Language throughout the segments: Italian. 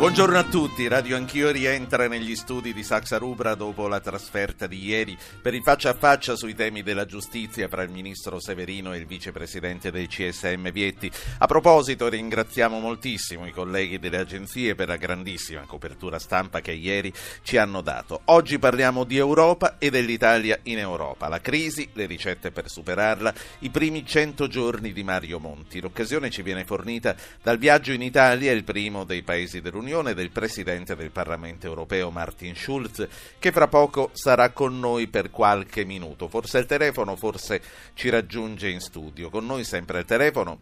Buongiorno a tutti, Radio Anch'io rientra negli studi di Saxa Rubra dopo la trasferta di ieri per il faccia a faccia sui temi della giustizia fra il ministro Severino e il vicepresidente del CSM Vietti. A proposito ringraziamo moltissimo i colleghi delle agenzie per la grandissima copertura stampa che ieri ci hanno dato. Oggi parliamo di Europa e dell'Italia in Europa, la crisi, le ricette per superarla, i primi 100 giorni di Mario Monti. L'occasione ci viene fornita dal viaggio in Italia, il primo dei paesi dell'Unione riunione del Presidente del Parlamento europeo Martin Schulz, che fra poco sarà con noi per qualche minuto. Forse al telefono, forse ci raggiunge in studio. Con noi sempre al telefono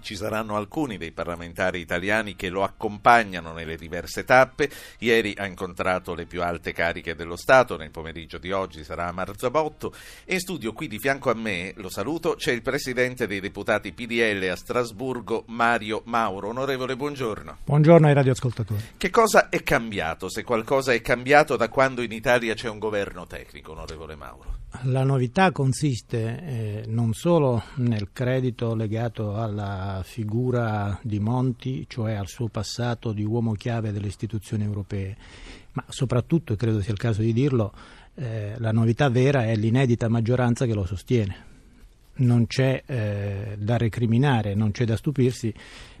ci saranno alcuni dei parlamentari italiani che lo accompagnano nelle diverse tappe. Ieri ha incontrato le più alte cariche dello Stato, nel pomeriggio di oggi sarà a Marzabotto. E in studio qui di fianco a me, lo saluto, c'è il presidente dei deputati PDL a Strasburgo, Mario Mauro. Onorevole, buongiorno. Buongiorno ai radioascoltatori. Che cosa è cambiato, se qualcosa è cambiato da quando in Italia c'è un governo tecnico, onorevole Mauro? La novità consiste eh, non solo nel credito legato alla figura di Monti, cioè al suo passato di uomo chiave delle istituzioni europee, ma soprattutto, e credo sia il caso di dirlo, eh, la novità vera è l'inedita maggioranza che lo sostiene. Non c'è eh, da recriminare, non c'è da stupirsi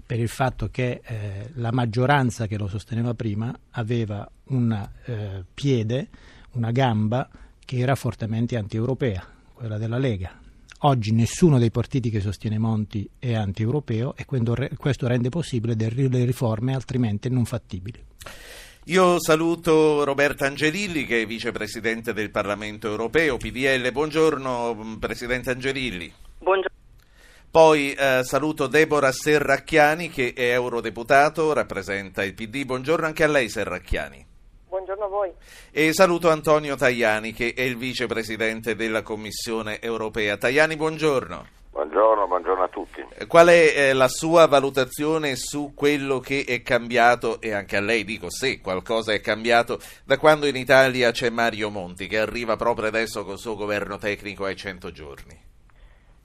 per il fatto che eh, la maggioranza che lo sosteneva prima aveva un eh, piede, una gamba, che era fortemente anti-europea, quella della Lega. Oggi nessuno dei partiti che sostiene Monti è anti-europeo e questo rende possibile delle riforme altrimenti non fattibili. Io saluto Roberta Angelilli che è vicepresidente del Parlamento europeo, PDL. Buongiorno Presidente Angelilli. Buongiorno. Poi eh, saluto Deborah Serracchiani che è eurodeputato, rappresenta il PD. Buongiorno anche a lei Serracchiani. Buongiorno a voi. E saluto Antonio Tajani che è il vicepresidente della Commissione europea. Tajani, buongiorno. Buongiorno, buongiorno a tutti. Qual è eh, la sua valutazione su quello che è cambiato, e anche a lei dico se qualcosa è cambiato, da quando in Italia c'è Mario Monti che arriva proprio adesso col suo governo tecnico ai 100 giorni?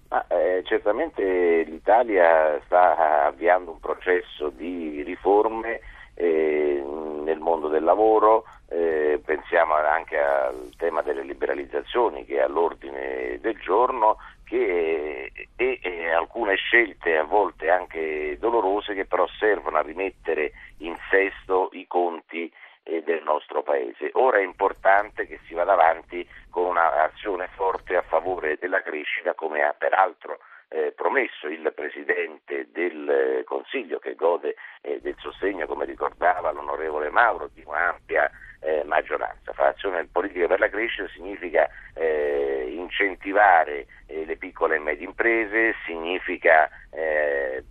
Ah, eh, certamente l'Italia sta avviando un processo di riforme eh, nel mondo del lavoro, eh, pensiamo anche al tema delle liberalizzazioni che è all'ordine del giorno che, e, e, alcune scelte a volte anche dolorose che però servono a rimettere in sesto i conti eh, del nostro Paese. Ora è importante che si vada avanti con un'azione forte a favore della crescita come ha peraltro eh, promesso il Presidente del eh, Consiglio che gode eh, del sostegno, come ricordava l'onorevole Mauro, di un'ampia eh, maggioranza. Fare azione politica per la crescita significa eh, incentivare eh, le piccole e medie imprese, significa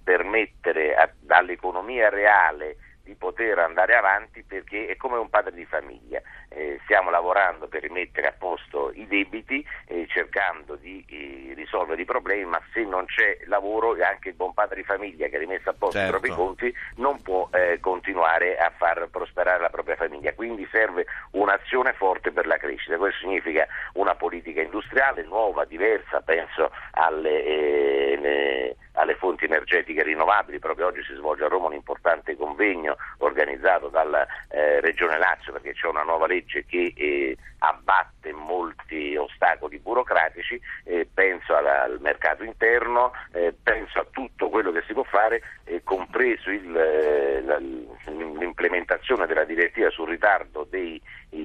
permettere a, all'economia reale di poter andare avanti perché è come un padre di famiglia. Eh, stiamo lavorando per rimettere a posto i debiti, eh, cercando di eh, risolvere i problemi, ma se non c'è lavoro anche il buon padre di famiglia che ha rimesso a posto certo. i propri conti non può eh, continuare a far prosperare la propria famiglia. Quindi serve un'azione forte per la crescita. Questo significa una politica industriale nuova, diversa, penso alle eh, alle fonti energetiche rinnovabili. Proprio oggi si svolge a Roma un importante convegno organizzato dalla eh, Regione Lazio perché c'è una nuova legge che eh, abbatte molti ostacoli burocratici, eh, penso al, al, mercato interno, eh, penso a tutto quello che si può fare, eh, compreso il, eh, la, l'implementazione della direttiva sul ritardo dei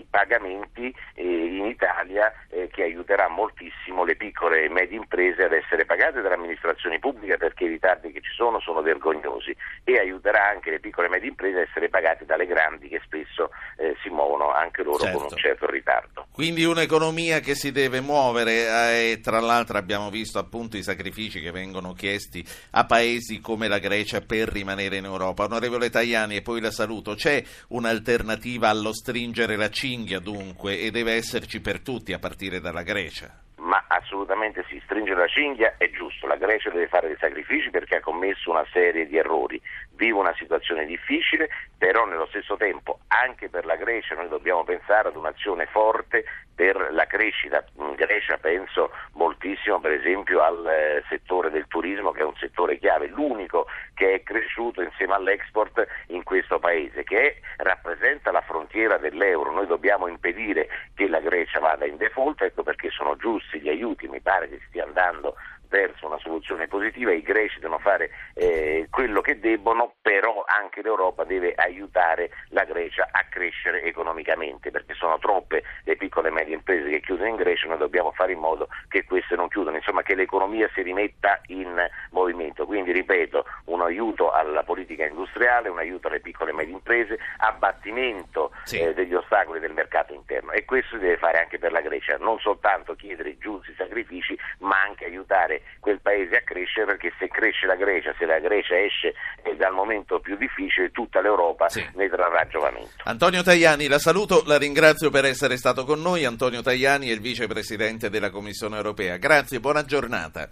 pagamenti in Italia che aiuterà moltissimo le piccole e medie imprese ad essere pagate dalle amministrazioni pubbliche perché i ritardi che ci sono sono vergognosi e aiuterà anche le piccole e medie imprese a essere pagate dalle grandi che spesso eh, si muovono anche loro certo. con un certo. certo ritardo. Quindi un'economia che si deve muovere eh, e tra l'altro abbiamo visto appunto i sacrifici che vengono chiesti a paesi come la Grecia per rimanere in Europa. Onorevole Tajani e poi la saluto, c'è un'alternativa allo stringere la cinghia dunque e deve esserci per tutti a partire dalla Grecia? ma assolutamente si stringe la cinghia, è giusto, la Grecia deve fare dei sacrifici perché ha commesso una serie di errori, vive una situazione difficile, però nello stesso tempo anche per la Grecia noi dobbiamo pensare ad un'azione forte per la crescita. In Grecia penso moltissimo per esempio al eh, settore del turismo che è un settore chiave, l'unico che è cresciuto insieme all'export in questo paese, che rappresenta la frontiera dell'euro. Noi dobbiamo impedire che la Grecia vada in default, ecco perché sono giusti gli aiuti, mi pare che stia andando verso una soluzione positiva, i greci devono fare eh, quello che debbono, però anche l'Europa deve aiutare la Grecia a crescere economicamente, perché sono troppe le piccole e medie imprese che chiudono in Grecia, noi dobbiamo fare in modo che queste non chiudano, insomma che l'economia si rimetta in movimento. Quindi ripeto, un aiuto alla politica industriale, un aiuto alle piccole e medie imprese, abbattimento sì. eh, degli ostacoli del mercato interno e questo si deve fare anche per la Grecia, non soltanto chiedere giusti sacrifici, ma anche aiutare quel paese a crescere perché se cresce la Grecia, se la Grecia esce dal momento più difficile, tutta l'Europa sì. ne trarrà giovamento. Antonio Tajani, la saluto, la ringrazio per essere stato con noi. Antonio Tajani è il vicepresidente della Commissione europea. Grazie, buona giornata.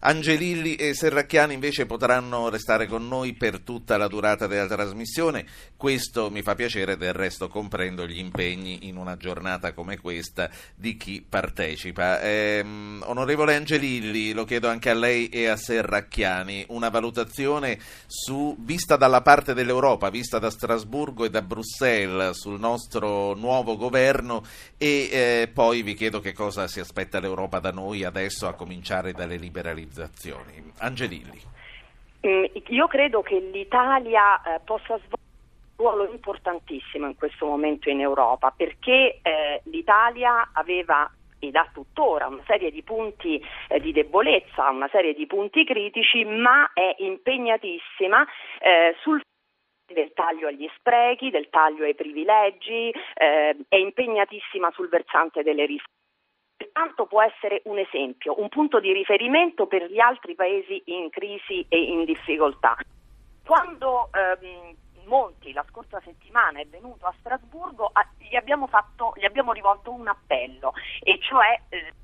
Angelilli e Serracchiani invece potranno restare con noi per tutta la durata della trasmissione. Questo mi fa piacere, del resto comprendo gli impegni in una giornata come questa di chi partecipa. Ehm, onorevole Angelilli, lo chiedo anche a lei e a Serracchiani, una valutazione su, vista dalla parte dell'Europa, vista da Strasburgo e da Bruxelles, sul nostro nuovo governo e eh, poi vi chiedo che cosa si aspetta l'Europa da noi adesso a cominciare dalle liberalizzazioni organizzazioni. Angelilli. Mm, io credo che l'Italia eh, possa svolgere un ruolo importantissimo in questo momento in Europa perché eh, l'Italia aveva ed ha tuttora una serie di punti eh, di debolezza, una serie di punti critici, ma è impegnatissima eh, sul del taglio agli sprechi, del taglio ai privilegi, eh, è impegnatissima sul versante delle riforme Pertanto può essere un esempio, un punto di riferimento per gli altri paesi in crisi e in difficoltà. Quando ehm, Monti la scorsa settimana è venuto a Strasburgo, gli abbiamo, fatto, gli abbiamo rivolto un appello, e cioè eh,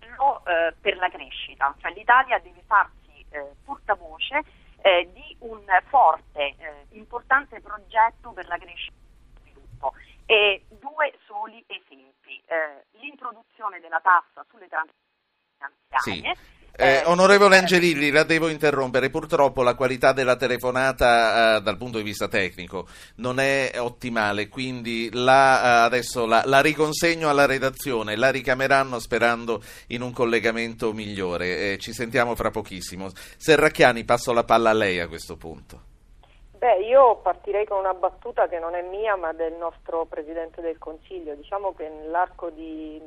eh, per la crescita. Cioè, L'Italia deve farsi eh, portavoce eh, di un forte, eh, importante progetto per la crescita e sviluppo. E due soli esempi. Eh, l'introduzione della tassa sulle transazioni finanziarie. Sì. Eh, eh, onorevole Angelilli, la devo interrompere. Purtroppo la qualità della telefonata eh, dal punto di vista tecnico non è ottimale, quindi la, eh, adesso la, la, riconsegno alla redazione, la ricameranno sperando in un collegamento migliore. Eh, ci sentiamo fra pochissimo. Serracchiani, passo la palla a lei a questo punto. Beh, io partirei con una battuta che non è mia ma del nostro Presidente del Consiglio. Diciamo che nell'arco di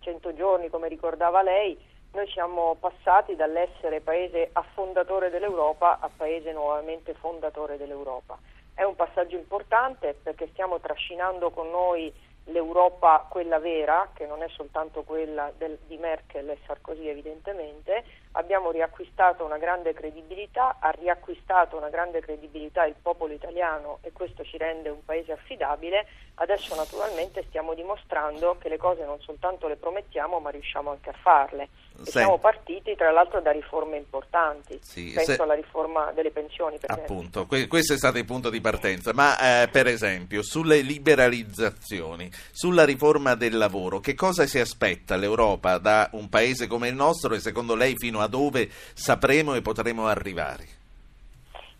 100 giorni, come ricordava lei, noi siamo passati dall'essere paese affondatore dell'Europa a paese nuovamente fondatore dell'Europa. È un passaggio importante perché stiamo trascinando con noi l'Europa quella vera, che non è soltanto quella del, di Merkel e Sarkozy evidentemente, abbiamo riacquistato una grande credibilità, ha riacquistato una grande credibilità il popolo italiano e questo ci rende un paese affidabile, adesso naturalmente stiamo dimostrando che le cose non soltanto le promettiamo ma riusciamo anche a farle. E siamo partiti tra l'altro da riforme importanti, sì, penso se... alla riforma delle pensioni. Per Appunto, que- questo è stato il punto di partenza, ma eh, per esempio sulle liberalizzazioni, sulla riforma del lavoro, che cosa si aspetta l'Europa da un paese come il nostro? E secondo lei fino a dove sapremo e potremo arrivare?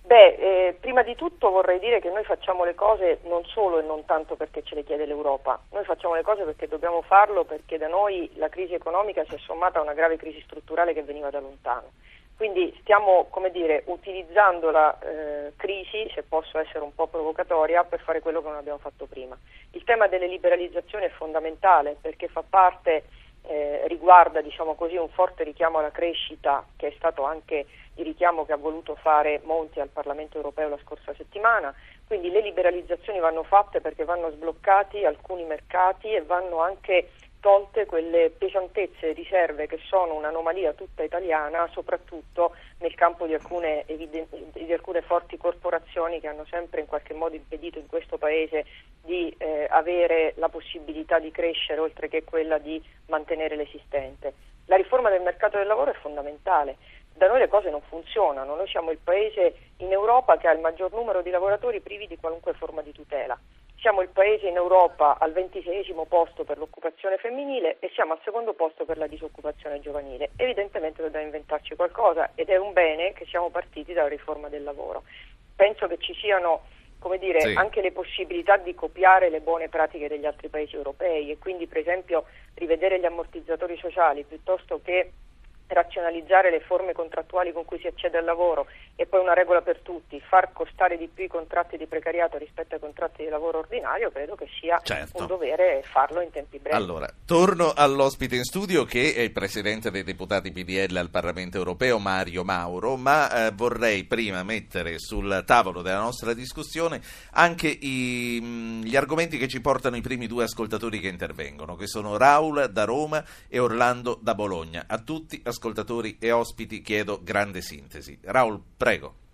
Beh, eh, prima di tutto vorrei dire che noi facciamo le cose non solo e non tanto perché ce le chiede l'Europa, noi facciamo le cose perché dobbiamo farlo perché da noi la crisi economica si è sommata a una grave crisi strutturale che veniva da lontano. Quindi stiamo dire, utilizzando la eh, crisi, se posso essere un po' provocatoria, per fare quello che non abbiamo fatto prima. Il tema delle liberalizzazioni è fondamentale perché fa parte, eh, riguarda diciamo così, un forte richiamo alla crescita che è stato anche il richiamo che ha voluto fare Monti al Parlamento europeo la scorsa settimana. Quindi le liberalizzazioni vanno fatte perché vanno sbloccati alcuni mercati e vanno anche tolte quelle pesantezze e riserve che sono un'anomalia tutta italiana, soprattutto nel campo di alcune, di alcune, forti corporazioni che hanno sempre in qualche modo impedito in questo Paese di eh, avere la possibilità di crescere oltre che quella di mantenere l'esistente. La riforma del mercato del lavoro è fondamentale da noi le cose non funzionano, noi siamo il paese in Europa che ha il maggior numero di lavoratori privi di qualunque forma di tutela. Siamo il paese in Europa al ventiseiesimo posto per l'occupazione femminile e siamo al secondo posto per la disoccupazione giovanile. Evidentemente dobbiamo inventarci qualcosa ed è un bene che siamo partiti dalla riforma del lavoro. Penso che ci siano come dire, sì. anche le possibilità di copiare le buone pratiche degli altri paesi europei e quindi per esempio rivedere gli ammortizzatori sociali piuttosto che razionalizzare le forme contrattuali con cui si accede al lavoro e poi una regola per tutti, far costare di più i contratti di precariato rispetto ai contratti di lavoro ordinario, credo che sia certo. un dovere farlo in tempi brevi. Allora, torno all'ospite in studio che è il presidente dei deputati PDL al Parlamento europeo, Mario Mauro, ma eh, vorrei prima mettere sul tavolo della nostra discussione anche i, mh, gli argomenti che ci portano i primi due ascoltatori che intervengono, che sono Raul da Roma e Orlando da Bologna. A tutti, ascoltatori e ospiti chiedo grande sintesi. Raul, prego.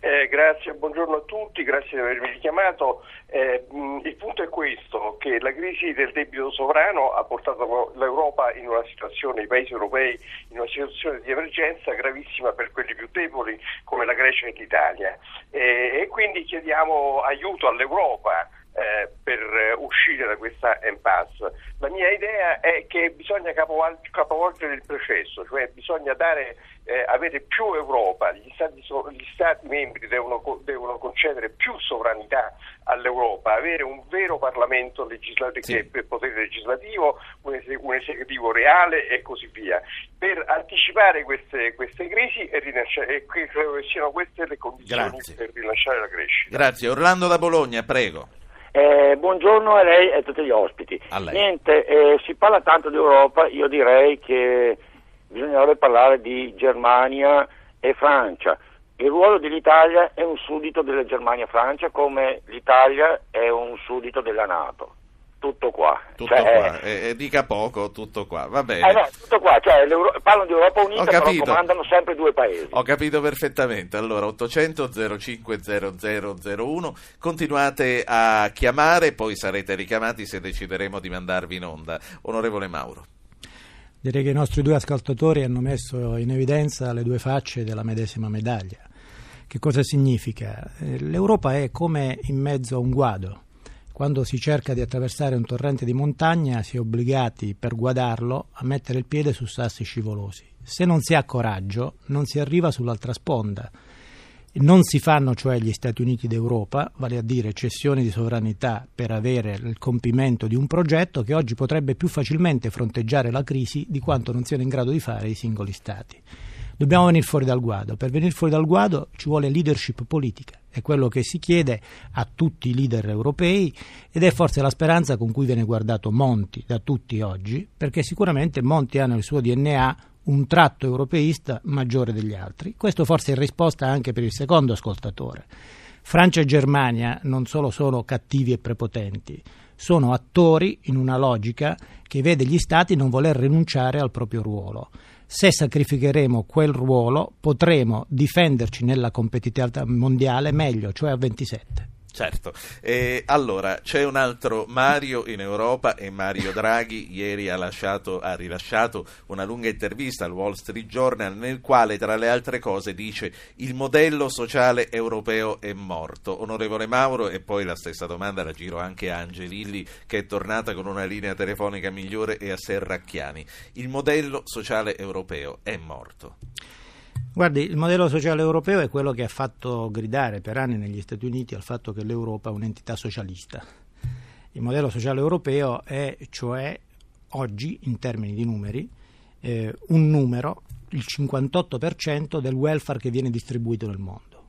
Eh, grazie, buongiorno a tutti, grazie di avermi richiamato. Eh, il punto è questo, che la crisi del debito sovrano ha portato l'Europa in una situazione, i paesi europei in una situazione di emergenza gravissima per quelli più deboli come la Grecia e l'Italia. Eh, e quindi chiediamo aiuto all'Europa eh, per uscire da questa impasse. La mia idea è che bisogna capovolgere il processo, cioè bisogna dare, eh, avere più Europa, gli stati, gli stati membri devono, devono, concedere più sovranità all'Europa, avere un vero Parlamento legislativo, sì. per potere legislativo, un, es- un, esecutivo reale e così via, per anticipare queste, queste crisi e, rinascere, e credo che siano queste le condizioni Grazie. per rilasciare la crescita. Grazie. Orlando da Bologna, prego. Eh, buongiorno a lei e a tutti gli ospiti. Niente, eh, si parla tanto di Europa, io direi che bisognerebbe parlare di Germania e Francia. Il ruolo dell'Italia è un suddito della Germania-Francia come l'Italia è un suddito della Nato tutto qua. Tutto cioè, qua, eh, eh, dica poco, tutto qua, va bene. Eh no, tutto qua, cioè, parlano di Europa Unita, però comandano sempre due paesi. Ho capito perfettamente, allora 800 05 0001, continuate a chiamare, poi sarete richiamati se decideremo di mandarvi in onda. Onorevole Mauro. Direi che i nostri due ascoltatori hanno messo in evidenza le due facce della medesima medaglia. Che cosa significa? Eh, L'Europa è come in mezzo a un guado quando si cerca di attraversare un torrente di montagna si è obbligati per guadarlo a mettere il piede su sassi scivolosi. Se non si ha coraggio non si arriva sull'altra sponda. Non si fanno cioè gli Stati Uniti d'Europa, vale a dire cessioni di sovranità per avere il compimento di un progetto che oggi potrebbe più facilmente fronteggiare la crisi di quanto non siano in grado di fare i singoli Stati. Dobbiamo venire fuori dal guado. Per venire fuori dal guado ci vuole leadership politica. È quello che si chiede a tutti i leader europei ed è forse la speranza con cui viene guardato Monti da tutti oggi, perché sicuramente Monti ha nel suo DNA un tratto europeista maggiore degli altri. Questo forse è risposta anche per il secondo ascoltatore. Francia e Germania non solo sono cattivi e prepotenti, sono attori in una logica che vede gli Stati non voler rinunciare al proprio ruolo se sacrificheremo quel ruolo potremo difenderci nella competitività mondiale meglio, cioè a 27. Certo, e allora c'è un altro Mario in Europa e Mario Draghi ieri ha, lasciato, ha, rilasciato una lunga intervista al Wall Street Journal nel quale tra le altre cose dice il modello sociale europeo è morto. Onorevole Mauro e poi la stessa domanda la giro anche a Angelilli che è tornata con una linea telefonica migliore e a Serracchiani. Il modello sociale europeo è morto. Guardi, il modello sociale europeo è quello che ha fatto gridare per anni negli Stati Uniti al fatto che l'Europa è un'entità socialista. Il modello sociale europeo è cioè oggi, in termini di numeri, eh, un numero, il 58% del welfare che viene distribuito nel mondo.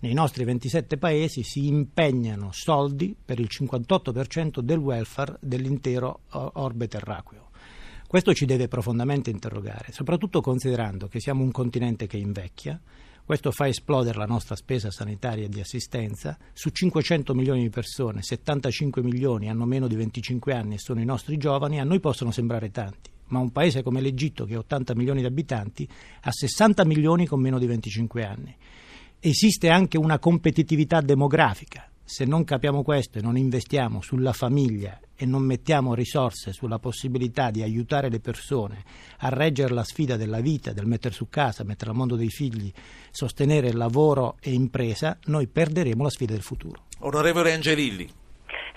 Nei nostri 27 paesi si impegnano soldi per il 58% del welfare dell'intero orbe terracqueo. Questo ci deve profondamente interrogare, soprattutto considerando che siamo un continente che invecchia, questo fa esplodere la nostra spesa sanitaria e di assistenza. Su 500 milioni di persone, 75 milioni hanno meno di 25 anni e sono i nostri giovani, a noi possono sembrare tanti, ma un paese come l'Egitto, che ha 80 milioni di abitanti, ha 60 milioni con meno di 25 anni. Esiste anche una competitività demografica. Se non capiamo questo e non investiamo sulla famiglia e non mettiamo risorse sulla possibilità di aiutare le persone a reggere la sfida della vita, del mettere su casa, mettere al mondo dei figli, sostenere lavoro e impresa, noi perderemo la sfida del futuro. Onorevole Angelilli.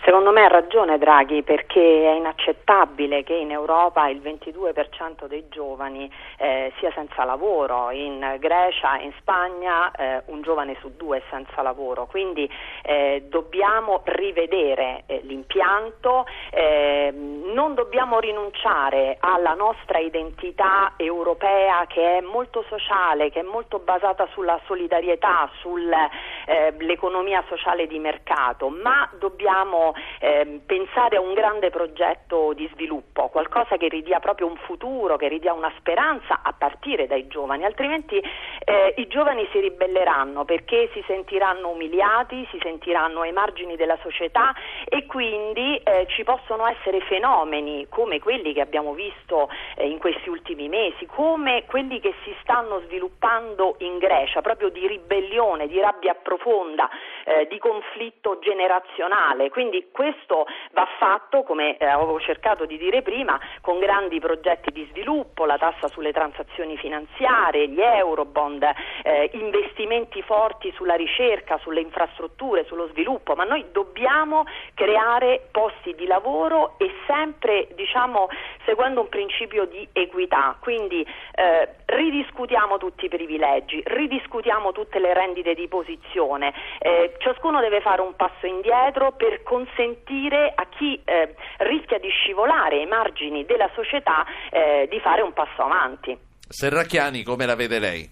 Secondo me ha ragione Draghi perché è inaccettabile che in Europa il 22% dei giovani eh, sia senza lavoro, in Grecia e in Spagna eh, un giovane su due è senza lavoro, quindi eh, dobbiamo rivedere eh, l'impianto, eh, non dobbiamo rinunciare alla nostra identità europea che è molto sociale, che è molto basata sulla solidarietà, sull'economia eh, sociale di mercato, ma dobbiamo eh, pensare a un grande progetto di sviluppo, qualcosa che ridia proprio un futuro, che ridia una speranza a partire dai giovani, altrimenti eh, i giovani si ribelleranno perché si sentiranno umiliati, si sentiranno ai margini della società e quindi eh, ci possono essere fenomeni come quelli che abbiamo visto eh, in questi ultimi mesi, come quelli che si stanno sviluppando in Grecia, proprio di ribellione, di rabbia profonda, eh, di conflitto generazionale. Quindi questo va fatto, come eh, avevo cercato di dire prima, con grandi progetti di sviluppo, la tassa sulle transazioni finanziarie, gli eurobond, eh, investimenti forti sulla ricerca, sulle infrastrutture, sullo sviluppo, ma noi dobbiamo creare posti di lavoro e sempre diciamo, seguendo un principio di equità. Quindi eh, ridiscutiamo tutti i privilegi, ridiscutiamo tutte le rendite di posizione, eh, ciascuno deve fare un passo indietro per consentire a chi eh, rischia di scivolare ai margini della società eh, di fare un passo avanti. Serracchiani, come la vede lei?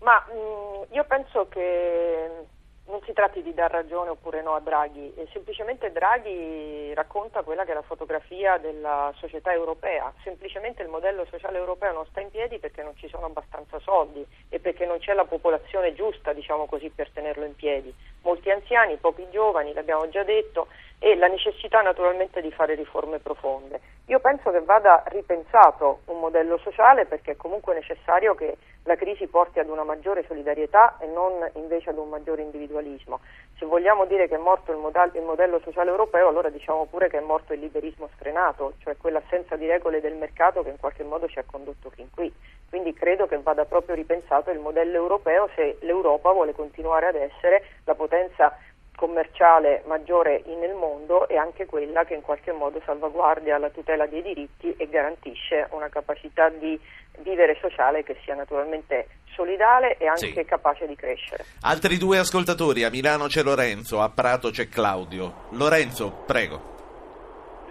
Ma mh, mm, io penso che non si tratti di dar ragione oppure no a Draghi, semplicemente Draghi racconta quella che è la fotografia della società europea, semplicemente il modello sociale europeo non sta in piedi perché non ci sono abbastanza soldi e perché non c'è la popolazione giusta, diciamo così, per tenerlo in piedi. Molti anziani, pochi giovani, l'abbiamo già detto, e la necessità naturalmente di fare riforme profonde. Io penso che vada ripensato un modello sociale perché è comunque necessario che la crisi porti ad una maggiore solidarietà e non invece ad un maggiore individualismo. Se vogliamo dire che è morto il, modal- il modello sociale europeo, allora diciamo pure che è morto il liberismo sfrenato, cioè quell'assenza di regole del mercato che in qualche modo ci ha condotto fin qui. Quindi credo che vada proprio ripensato il modello europeo se l'Europa vuole continuare ad essere la potenza commerciale maggiore nel mondo e anche quella che in qualche modo salvaguardia la tutela dei diritti e garantisce una capacità di vivere sociale che sia naturalmente solidale e anche sì. capace di crescere. Altri due ascoltatori, a Milano c'è Lorenzo, a Prato c'è Claudio. Lorenzo, prego.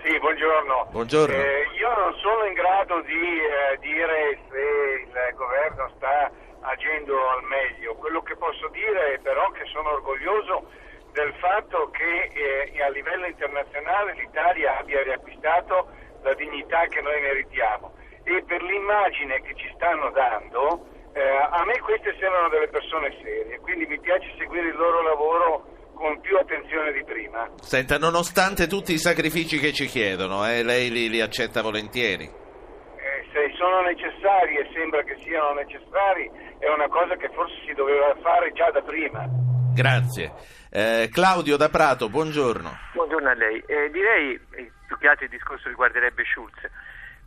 Sì, buongiorno. buongiorno. Eh, io non sono in grado di eh, dire se il governo sta agendo al meglio. Quello che posso dire è però che sono orgoglioso del fatto che eh, a livello internazionale l'Italia abbia riacquistato la dignità che noi meritiamo e per l'immagine che ci stanno dando eh, a me queste sembrano delle persone serie, quindi mi piace seguire il loro lavoro con più attenzione di prima. Senta, nonostante tutti i sacrifici che ci chiedono, eh, lei li, li, accetta volentieri? Eh, se sono necessari e sembra che siano necessari, è una cosa che forse si doveva fare già da prima. Grazie. Eh, Claudio da Prato, buongiorno. Buongiorno a lei. Eh, direi, eh, più che altro il discorso riguarderebbe Schulz,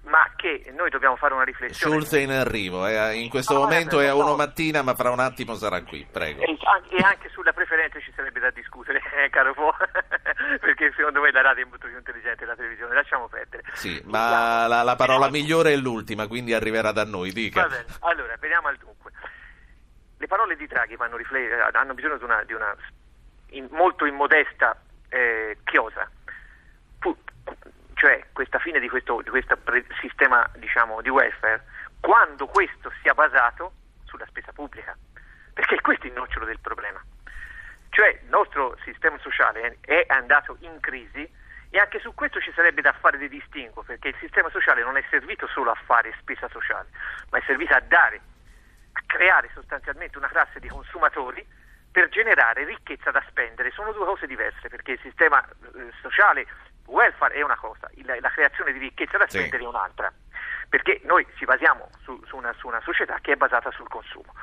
ma che noi dobbiamo fare una riflessione. Schulz è in arrivo, eh, in questo no, momento è a uno mattina, ma fra un attimo sarà qui, prego. E, anche sulla preferenza ci sarebbe da discutere, eh, caro Po, perché secondo me la radio è molto più intelligente della televisione, lasciamo perdere. Sì, ma la, la, parola migliore è l'ultima, quindi arriverà da noi, dica. Va bene, allora, veniamo al dunque le parole di Draghi rifle- hanno bisogno di una, di una in, molto immodesta eh, chiosa, Fu, cioè questa fine di questo, di questo pre- sistema diciamo, di welfare, quando questo sia basato sulla spesa pubblica, perché questo è il nocciolo del problema. Cioè il nostro sistema sociale è andato in crisi e anche su questo ci sarebbe da fare dei distinguo, perché il sistema sociale non è servito solo a fare spesa sociale, ma è servito a dare creare sostanzialmente una classe di consumatori per generare ricchezza da spendere. Sono due cose diverse perché il sistema eh, sociale, welfare è una cosa, la creazione di ricchezza da spendere sì. è un'altra, perché noi ci basiamo su, su, una, su una società che è basata sul consumo.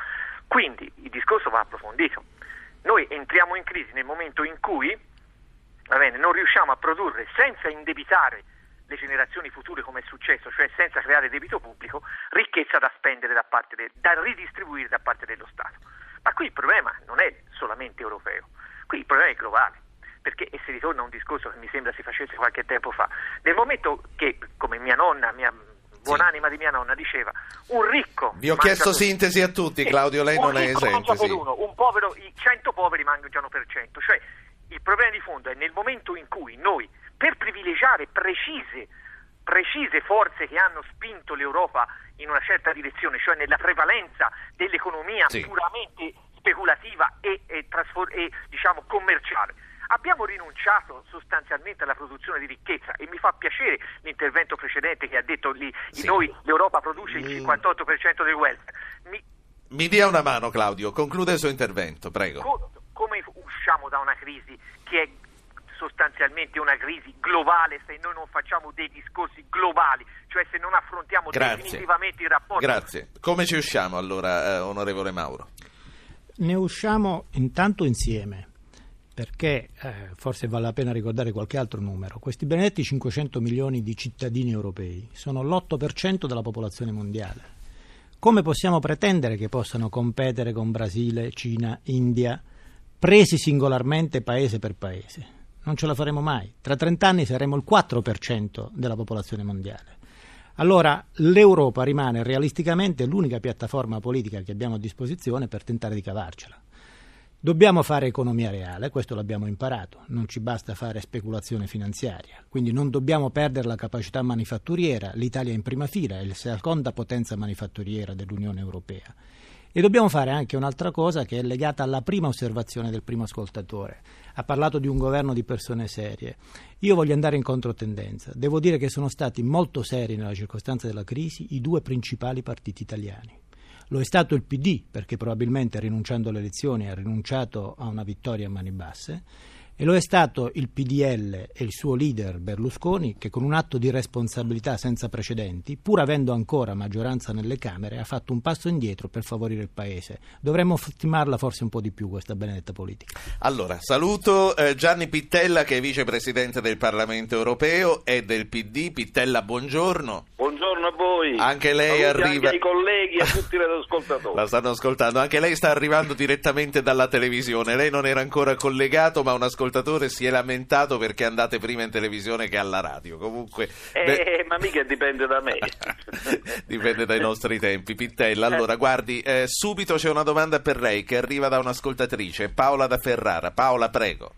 Quindi il discorso va approfondito. Noi entriamo in crisi nel momento in cui bene, non riusciamo a produrre senza indebitare le generazioni future come è successo, cioè senza creare debito pubblico, ricchezza da spendere da parte de, da ridistribuire da parte dello Stato. Ma qui il problema non è solamente europeo, qui il problema è globale. perché, e si ritorna a un discorso che mi sembra si facesse qualche tempo fa, nel momento che, come mia nonna, mia buonanima sì. di mia nonna diceva, un ricco... Vi ho chiesto sintesi a tutti, Claudio, lei non è esente. Sì. Uno, un povero, i cento poveri mangiano per cento, cioè il problema di fondo è nel momento in cui noi, per privilegiare precise precise forze che hanno spinto l'Europa in una certa direzione, cioè nella prevalenza dell'economia sì. puramente speculativa e, e, trasfor- e diciamo, commerciale. Abbiamo rinunciato sostanzialmente alla produzione di ricchezza e mi fa piacere l'intervento precedente che ha detto lì sì. noi l'Europa produce il 58% del welfare. Mi, mi dia una mano Claudio, conclude il suo intervento, prego. Co- come usciamo da una crisi che è sostanzialmente una crisi globale se noi non facciamo dei discorsi globali, cioè se non affrontiamo Grazie. definitivamente i rapporti. Grazie. Come ci usciamo allora, eh, onorevole Mauro? Ne usciamo intanto insieme perché eh, forse vale la pena ricordare qualche altro numero. Questi benedetti 500 milioni di cittadini europei sono l'8% della popolazione mondiale. Come possiamo pretendere che possano competere con Brasile, Cina, India, presi singolarmente paese per paese? Non ce la faremo mai. Tra 30 anni saremo il 4% della popolazione mondiale. Allora l'Europa rimane realisticamente l'unica piattaforma politica che abbiamo a disposizione per tentare di cavarcela. Dobbiamo fare economia reale, questo l'abbiamo imparato, non ci basta fare speculazione finanziaria, quindi non dobbiamo perdere la capacità manifatturiera, l'Italia è in prima fila, è la seconda potenza manifatturiera dell'Unione Europea. E dobbiamo fare anche un'altra cosa che è legata alla prima osservazione del primo ascoltatore. Ha parlato di un governo di persone serie. Io voglio andare in controtendenza. Devo dire che sono stati molto seri nella circostanza della crisi i due principali partiti italiani. Lo è stato il PD, perché probabilmente rinunciando alle elezioni ha rinunciato a una vittoria a mani basse e lo è stato il PDL e il suo leader Berlusconi che con un atto di responsabilità senza precedenti, pur avendo ancora maggioranza nelle Camere, ha fatto un passo indietro per favorire il Paese. Dovremmo stimarla forse un po' di più questa benedetta politica. Allora, saluto eh, Gianni Pittella che è vicepresidente del Parlamento europeo e del PD. Pittella, buongiorno. Buongiorno a voi. Anche lei Saluti arriva... Anche ai colleghi a tutti gli ascoltatori. La stanno ascoltando. Anche lei sta arrivando direttamente dalla televisione. Lei non era ancora collegato, ma un ascoltatore si è lamentato perché andate prima in televisione che alla radio. Comunque, eh, beh... ma mica dipende da me. dipende dai nostri tempi. Pittella, allora guardi, eh, subito c'è una domanda per lei che arriva da un'ascoltatrice, Paola da Ferrara. Paola, prego.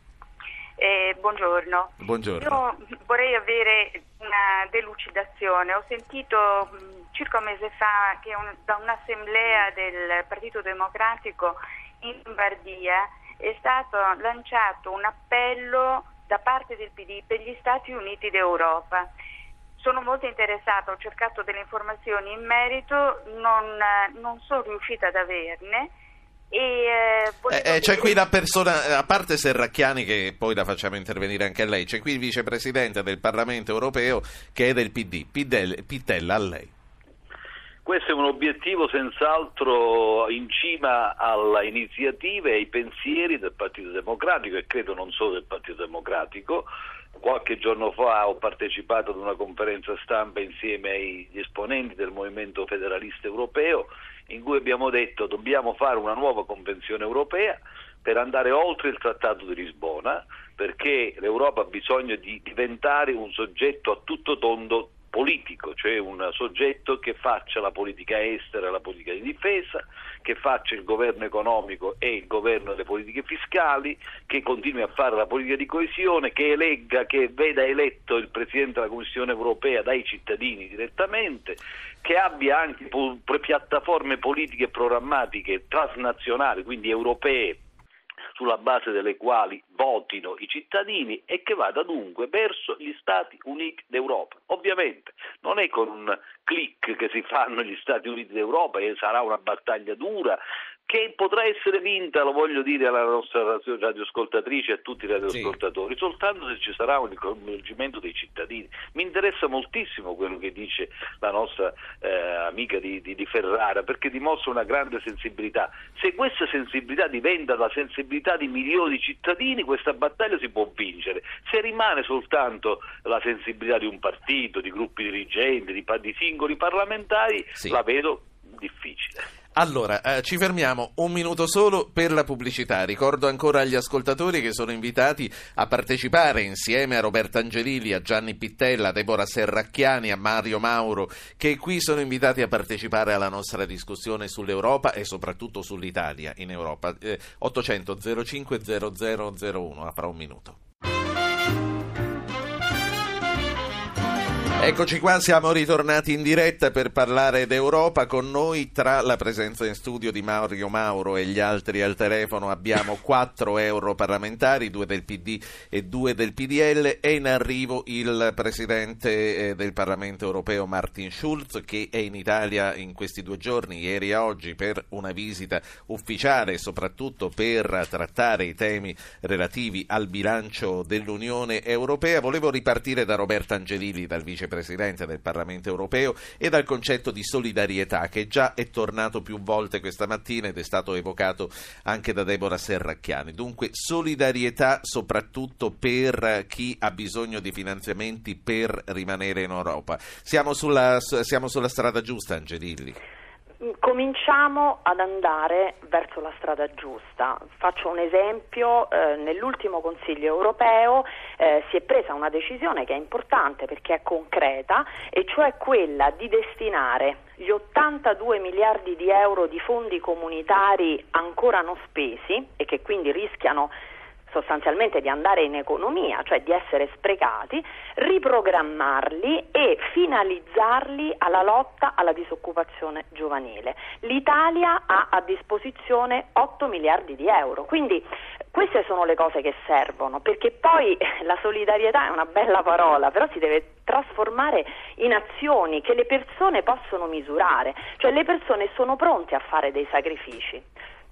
Eh, buongiorno. buongiorno. Io vorrei avere una delucidazione. Ho sentito circa un mese fa che un, da un'assemblea del Partito Democratico in Lombardia è stato lanciato un appello da parte del PD per gli Stati Uniti d'Europa. Sono molto interessata, ho cercato delle informazioni in merito, non, non sono riuscita ad averne. E, eh, eh, eh, c'è qui la persona, a parte Serracchiani che poi la facciamo intervenire anche a lei, c'è qui il vicepresidente del Parlamento europeo che è del PD, Pittella a lei. Questo è un obiettivo senz'altro in cima alle iniziative e ai pensieri del Partito Democratico e credo non solo del Partito Democratico. Qualche giorno fa ho partecipato ad una conferenza stampa insieme agli esponenti del Movimento Federalista Europeo in cui abbiamo detto dobbiamo fare una nuova convenzione europea per andare oltre il Trattato di Lisbona perché l'Europa ha bisogno di diventare un soggetto a tutto tondo politico, cioè un soggetto che faccia la politica estera e la politica di difesa, che faccia il governo economico e il governo delle politiche fiscali, che continui a fare la politica di coesione, che elegga, che veda eletto il Presidente della Commissione europea dai cittadini direttamente, che abbia anche piattaforme politiche e programmatiche transnazionali, quindi europee, sulla base delle quali votino i cittadini e che vada dunque verso gli Stati Uniti d'Europa. Ovviamente non è con un clic che si fanno gli Stati Uniti d'Europa e sarà una battaglia dura, che potrà essere vinta, lo voglio dire alla nostra radioascoltatrice e a tutti i radioascoltatori, sì. soltanto se ci sarà un coinvolgimento dei cittadini. Mi interessa moltissimo quello che dice la nostra eh, amica di, di, di, Ferrara, perché dimostra una grande sensibilità. Se questa sensibilità diventa la sensibilità di milioni di cittadini, questa battaglia si può vincere. Se rimane soltanto la sensibilità di un partito, di gruppi dirigenti, di, di singoli parlamentari, sì. la vedo difficile. Allora, eh, ci fermiamo un minuto solo per la pubblicità. Ricordo ancora agli ascoltatori che sono invitati a partecipare insieme a Roberta Angelilli, a Gianni Pittella, a Deborah Serracchiani, a Mario Mauro, che qui sono invitati a partecipare alla nostra discussione sull'Europa e soprattutto sull'Italia in Europa. Eh, 800 05 0001, fra un minuto. Eccoci qua, siamo ritornati in diretta per parlare d'Europa. Con noi, tra la presenza in studio di Mario Mauro e gli altri al telefono, abbiamo quattro europarlamentari, due del PD e due del PDL. È in arrivo il presidente eh, del Parlamento europeo Martin Schulz, che è in Italia in questi due giorni, ieri e oggi, per una visita ufficiale e soprattutto per trattare i temi relativi al bilancio dell'Unione europea. Volevo ripartire da Roberta Angelilli, dal vice Presidente del Parlamento europeo e dal concetto di solidarietà che già è tornato più volte questa mattina ed è stato evocato anche da Deborah Serracchiani. Dunque solidarietà soprattutto per chi ha bisogno di finanziamenti per rimanere in Europa. Siamo sulla, siamo sulla strada giusta, Angelilli cominciamo ad andare verso la strada giusta. Faccio un esempio, eh, nell'ultimo Consiglio europeo eh, si è presa una decisione che è importante perché è concreta e cioè quella di destinare gli 82 miliardi di euro di fondi comunitari ancora non spesi e che quindi rischiano sostanzialmente di andare in economia, cioè di essere sprecati, riprogrammarli e finalizzarli alla lotta alla disoccupazione giovanile. L'Italia ha a disposizione 8 miliardi di euro, quindi queste sono le cose che servono, perché poi la solidarietà è una bella parola, però si deve trasformare in azioni che le persone possono misurare, cioè le persone sono pronte a fare dei sacrifici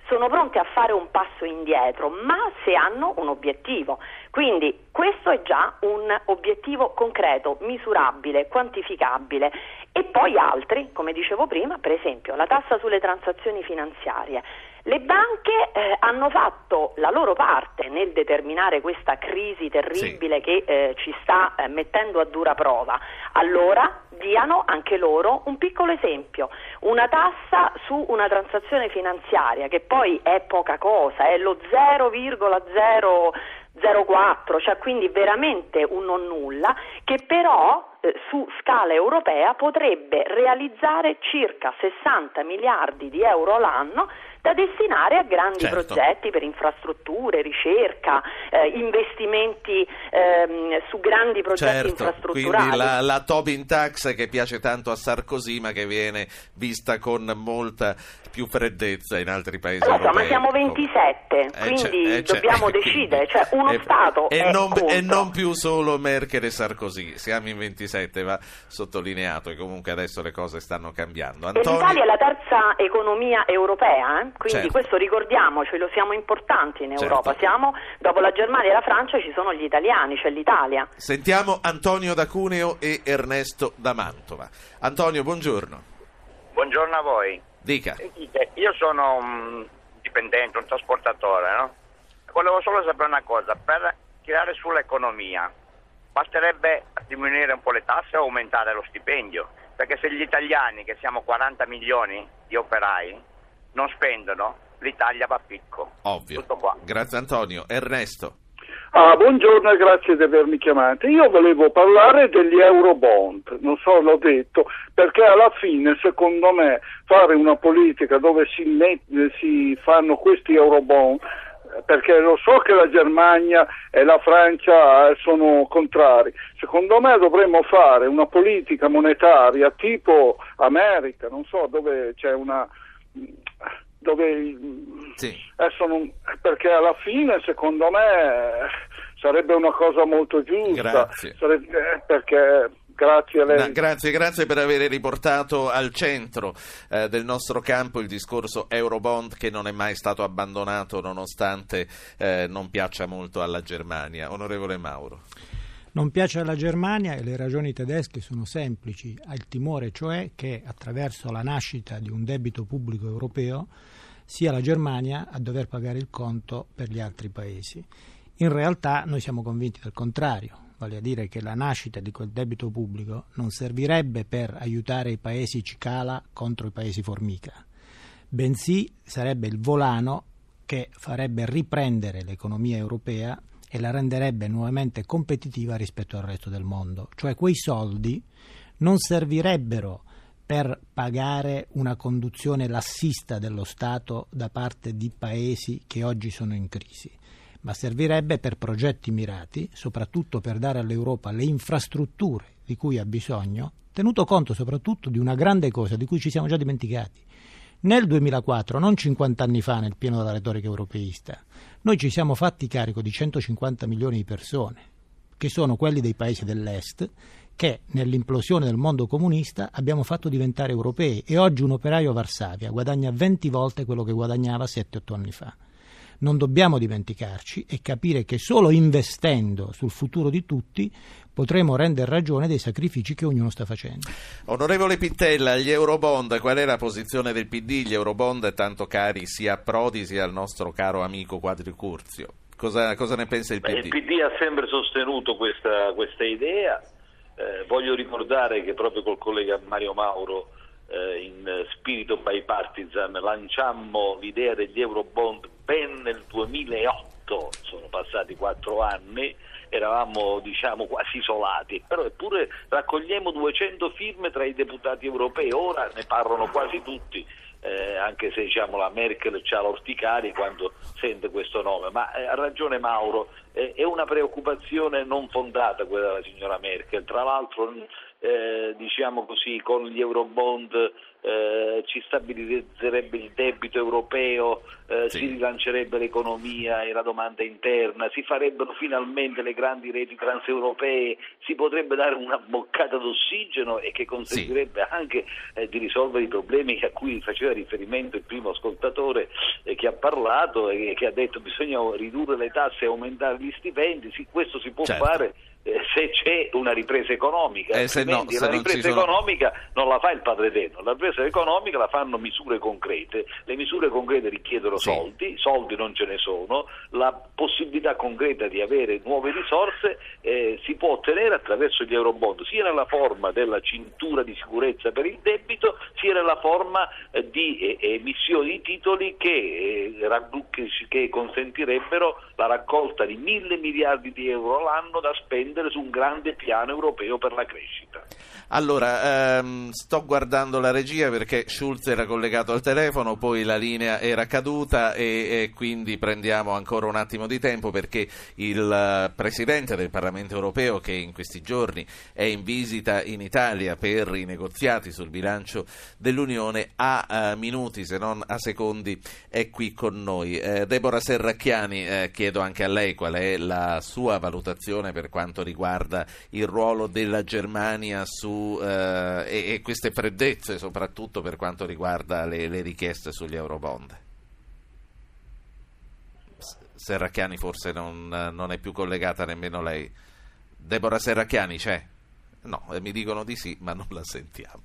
sono pronti a fare un passo indietro, ma se hanno un obiettivo. Quindi questo è già un obiettivo concreto, misurabile, quantificabile. E poi altri, come dicevo prima, per esempio la tassa sulle transazioni finanziarie. Le banche eh, hanno fatto la loro parte nel determinare questa crisi terribile sì. che eh, ci sta eh, mettendo a dura prova. Allora diano anche loro un piccolo esempio, una tassa su una transazione finanziaria che poi è poca cosa, è lo 0,004, cioè quindi veramente un non nulla, che però eh, su scala europea potrebbe realizzare circa 60 miliardi di euro l'anno da destinare a grandi certo. progetti per infrastrutture, ricerca, eh, investimenti ehm, su grandi progetti certo, infrastrutturali. Quindi la, la, Tobin Tax che piace tanto a Sarkozy ma che viene vista con molta più freddezza in altri paesi so, europei. ma siamo 27, eh, quindi eh, dobbiamo decidere, cioè uno e, Stato e non, e non, più solo Merkel e Sarkozy, siamo in 27, va sottolineato e comunque adesso le cose stanno cambiando. Antonio... l'Italia è la terza economia europea, eh? Quindi certo. questo ricordiamoci, lo siamo importanti in Europa, certo. siamo, dopo la Germania e la Francia ci sono gli italiani, c'è l'Italia. Sentiamo Antonio da Cuneo e Ernesto da Mantova. Antonio, buongiorno. Buongiorno a voi. Dica. Sentite, io sono un dipendente, un trasportatore, no? Volevo solo sapere una cosa, per tirare sull'economia basterebbe diminuire un po' le tasse o aumentare lo stipendio? Perché se gli italiani, che siamo 40 milioni di operai, non spendono, l'Italia va a picco. Ovvio. Grazie Antonio. Ernesto. Ah, buongiorno e grazie di avermi chiamato. Io volevo parlare degli Eurobond, non so, l'ho detto, perché alla fine, secondo me, fare una politica dove si, met- si fanno questi Eurobond perché lo so che la Germania e la Francia sono contrari. Secondo me dovremmo fare una politica monetaria tipo America, non so, dove c'è una dove sì. non, perché alla fine secondo me sarebbe una cosa molto giusta sarebbe, eh, perché Grazie a lei. No, grazie, grazie per aver riportato al centro eh, del nostro campo il discorso Eurobond che non è mai stato abbandonato nonostante eh, non piaccia molto alla Germania. Onorevole Mauro. Non piace alla Germania e le ragioni tedesche sono semplici, ha il timore cioè che attraverso la nascita di un debito pubblico europeo sia la Germania a dover pagare il conto per gli altri paesi. In realtà noi siamo convinti del contrario, vale a dire che la nascita di quel debito pubblico non servirebbe per aiutare i paesi cicala contro i paesi formica, bensì sarebbe il volano che farebbe riprendere l'economia europea e la renderebbe nuovamente competitiva rispetto al resto del mondo. Cioè quei soldi non servirebbero per pagare una conduzione lassista dello Stato da parte di paesi che oggi sono in crisi, ma servirebbe per progetti mirati, soprattutto per dare all'Europa le infrastrutture di cui ha bisogno, tenuto conto soprattutto di una grande cosa di cui ci siamo già dimenticati. Nel 2004, non 50 anni fa nel pieno della retorica europeista, noi ci siamo fatti carico di 150 milioni di persone, che sono quelli dei paesi dell'Est, che nell'implosione del mondo comunista abbiamo fatto diventare europei e oggi un operaio a Varsavia guadagna 20 volte quello che guadagnava 7-8 anni fa. Non dobbiamo dimenticarci e capire che solo investendo sul futuro di tutti potremo rendere ragione dei sacrifici che ognuno sta facendo. Onorevole Pittella, gli Eurobond, qual è la posizione del PD? Gli Eurobond tanto cari sia a Prodi sia al nostro caro amico Quadricurzio. Cosa, cosa ne pensa il PD? Beh, il PD ha sempre sostenuto questa, questa idea. Eh, voglio ricordare che proprio col collega Mario Mauro eh, in spirito bipartisan lanciammo l'idea degli Eurobond ben nel 2008, sono passati quattro anni, eravamo diciamo quasi isolati, però eppure raccogliamo 200 firme tra i deputati europei, ora ne parlano quasi tutti. Eh, anche se diciamo, la Merkel c'ha l'orticari quando sente questo nome, ma eh, ha ragione Mauro, eh, è una preoccupazione non fondata quella della signora Merkel, tra l'altro eh, diciamo così, con gli Eurobond eh, ci stabilizzerebbe il debito europeo, eh, sì. si rilancerebbe l'economia e la domanda interna, si farebbero finalmente le grandi reti transeuropee, si potrebbe dare una boccata d'ossigeno e che consentirebbe sì. anche eh, di risolvere i problemi a cui faceva riferimento il primo ascoltatore eh, che ha parlato e che ha detto bisogna ridurre le tasse e aumentare gli stipendi, sì, questo si può certo. fare se c'è una ripresa economica, eh, se no, se la ripresa sono... economica non la fa il padre Deno, la ripresa economica la fanno misure concrete, le misure concrete richiedono sì. soldi, soldi non ce ne sono, la possibilità concreta di avere nuove risorse eh, si può ottenere attraverso gli eurobond, sia nella forma della cintura di sicurezza per il debito, sia nella forma eh, di eh, emissioni di titoli che, che, che consentirebbero la raccolta di mille miliardi di euro all'anno da spendere spendere su un grande piano europeo per la crescita. Allora, ehm, sto guardando la regia perché Schulz era collegato al telefono, poi la linea era caduta e, e quindi prendiamo ancora un attimo di tempo perché il eh, Presidente del Parlamento europeo che in questi giorni è in visita in Italia per i negoziati sul bilancio dell'Unione a uh, minuti se non a secondi è qui con noi. Eh, Deborah Serracchiani, eh, chiedo anche a lei qual è la sua valutazione per quanto riguarda il ruolo della Germania su eh, e, e, queste freddezze soprattutto per quanto riguarda le, le richieste sugli eurobond. Serracchiani forse non, non, è più collegata nemmeno lei. Deborah Serracchiani c'è? No, eh, mi dicono di sì, ma non la sentiamo.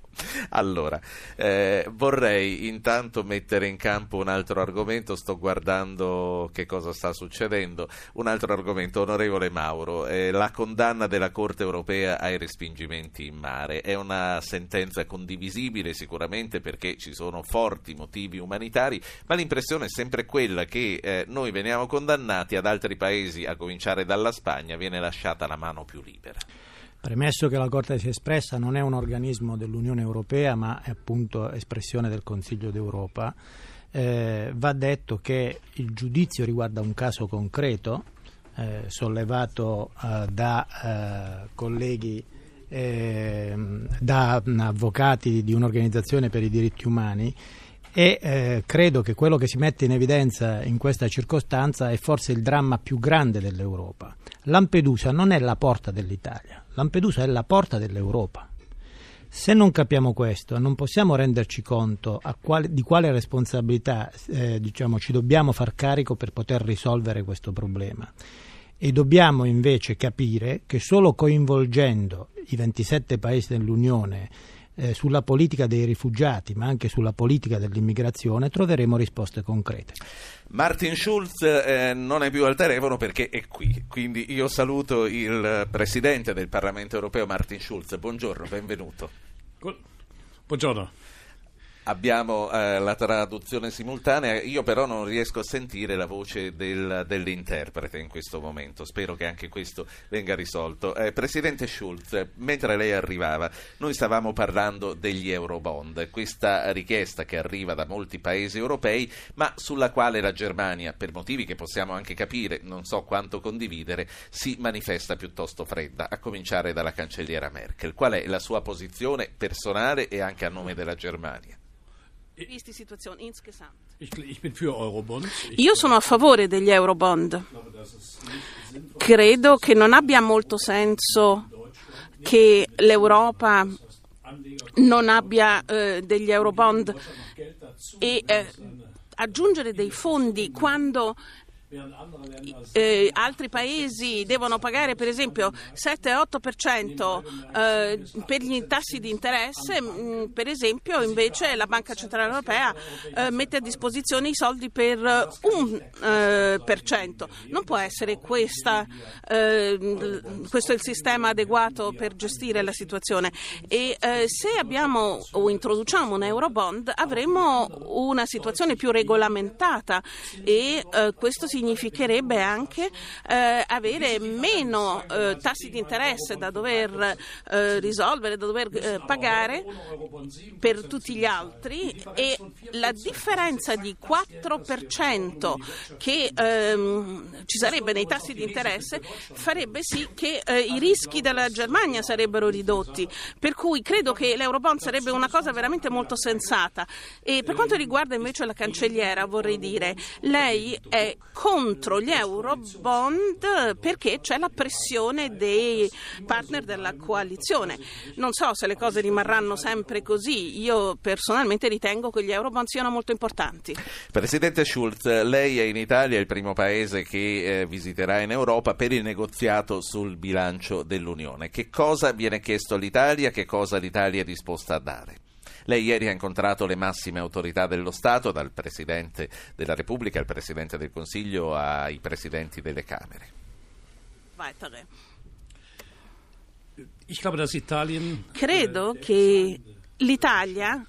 Allora, eh, vorrei intanto mettere in campo un altro argomento, sto guardando che cosa sta succedendo. Un altro argomento, onorevole Mauro, eh, la condanna della Corte europea ai respingimenti in mare. È una sentenza condivisibile sicuramente perché ci sono forti motivi umanitari, ma l'impressione è sempre quella che eh, noi veniamo condannati ad altri paesi, a cominciare dalla Spagna, viene lasciata la mano più libera. Premesso che la Corte si è espressa non è un organismo dell'Unione Europea, ma è appunto espressione del Consiglio d'Europa, eh, va detto che il giudizio riguarda un caso concreto eh, sollevato eh, da eh, colleghi, ehm, da avvocati di un'organizzazione per i diritti umani e eh, credo che quello che si mette in evidenza in questa circostanza è forse il dramma più grande dell'Europa. Lampedusa non è la porta dell'Italia, Lampedusa è la porta dell'Europa. Se non capiamo questo, non possiamo renderci conto quale, di quale responsabilità eh, diciamo, ci dobbiamo far carico per poter risolvere questo problema. E dobbiamo invece capire che solo coinvolgendo i 27 paesi dell'Unione eh, sulla politica dei rifugiati, ma anche sulla politica dell'immigrazione, troveremo risposte concrete. Martin Schulz eh, non è più al telefono perché è qui, quindi io saluto il Presidente del Parlamento europeo Martin Schulz. Buongiorno, benvenuto. Buongiorno. Abbiamo eh, la traduzione simultanea, io però non riesco a sentire la voce del, dell'interprete in questo momento, spero che anche questo venga risolto. Eh, Presidente Schulz, mentre lei arrivava, noi stavamo parlando degli Eurobond, questa richiesta che arriva da molti paesi europei, ma sulla quale la Germania, per motivi che possiamo anche capire, non so quanto condividere, si manifesta piuttosto fredda, a cominciare dalla cancelliera Merkel. Qual è la sua posizione personale e anche a nome della Germania? Io sono a favore degli Eurobond. Credo che non abbia molto senso che l'Europa non abbia eh, degli Eurobond e eh, aggiungere dei fondi quando eh, altri paesi devono pagare per esempio 7-8% eh, per gli tassi di interesse, mm, per esempio invece la Banca Centrale Europea eh, mette a disposizione i soldi per un eh, per cento. Non può essere questa, eh, questo il sistema adeguato per gestire la situazione e eh, se abbiamo o introduciamo un Eurobond avremo una situazione più regolamentata e questo significa significherebbe anche eh, avere meno eh, tassi di interesse da dover eh, risolvere, da dover eh, pagare per tutti gli altri e la differenza di 4% che ehm, ci sarebbe nei tassi di interesse farebbe sì che eh, i rischi della Germania sarebbero ridotti. Per cui credo che l'Eurobond sarebbe una cosa veramente molto sensata. E per quanto riguarda invece la cancelliera, vorrei dire, lei è con contro gli euro bond perché c'è la pressione dei partner della coalizione. Non so se le cose rimarranno sempre così, io personalmente ritengo che gli euro bond siano molto importanti. Presidente Schulz, lei è in Italia il primo paese che eh, visiterà in Europa per il negoziato sul bilancio dell'Unione. Che cosa viene chiesto all'Italia? Che cosa l'Italia è disposta a dare? Lei ieri ha incontrato le massime autorità dello Stato, dal Presidente della Repubblica al Presidente del Consiglio ai Presidenti delle Camere. Credo che l'Italia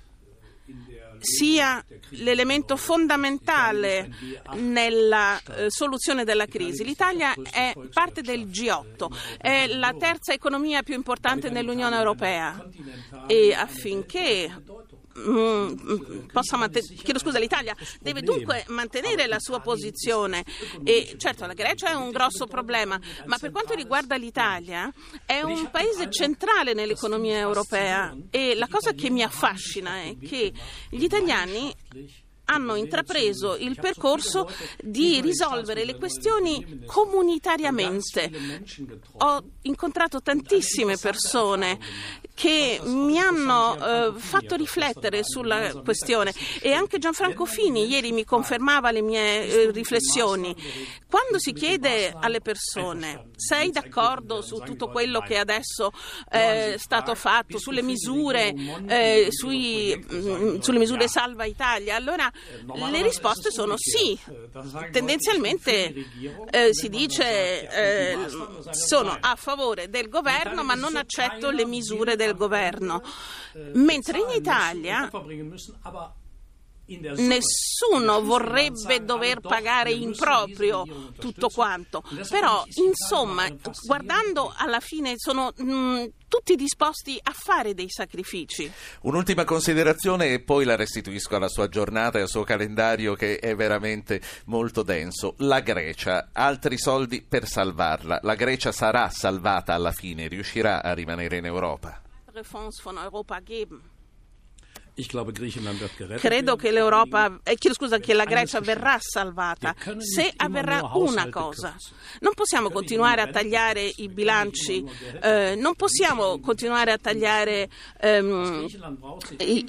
sia l'elemento fondamentale nella eh, soluzione della crisi. L'Italia è parte del G8, è la terza economia più importante nell'Unione Europea e affinché Mm, possa mantenere, chiedo scusa, l'Italia deve dunque mantenere la sua posizione. E certo la Grecia è un grosso problema, ma per quanto riguarda l'Italia è un paese centrale nell'economia europea. E la cosa che mi affascina è che gli italiani hanno intrapreso il percorso di risolvere le questioni comunitariamente. Ho incontrato tantissime persone che mi hanno eh, fatto riflettere sulla questione. e anche Gianfranco Fini ieri mi confermava le mie eh, riflessioni. Quando si chiede alle persone sei d'accordo su tutto quello che adesso è stato fatto, sulle misure, eh, sui, mh, mm, sulle misure Salva Italia, allora le risposte sono sì. Tendenzialmente eh, si dice eh, sono a favore del governo ma non accetto le misure del governo. Mentre in Italia Nessuno vorrebbe dover pagare in proprio tutto quanto, però insomma, guardando alla fine sono mh, mm, tutti disposti a fare dei sacrifici. Un'ultima considerazione e poi la restituisco alla sua giornata e al suo calendario che è veramente molto denso. La Grecia, altri soldi per salvarla. La Grecia sarà salvata alla fine, riuscirà a rimanere in Europa. Fonds von Europa geben. Credo che l'Europa, eh, scusa, che la Grecia verrà salvata. Se avverrà una cosa. Non possiamo continuare a tagliare i bilanci, eh, non possiamo continuare a tagliare ehm, i,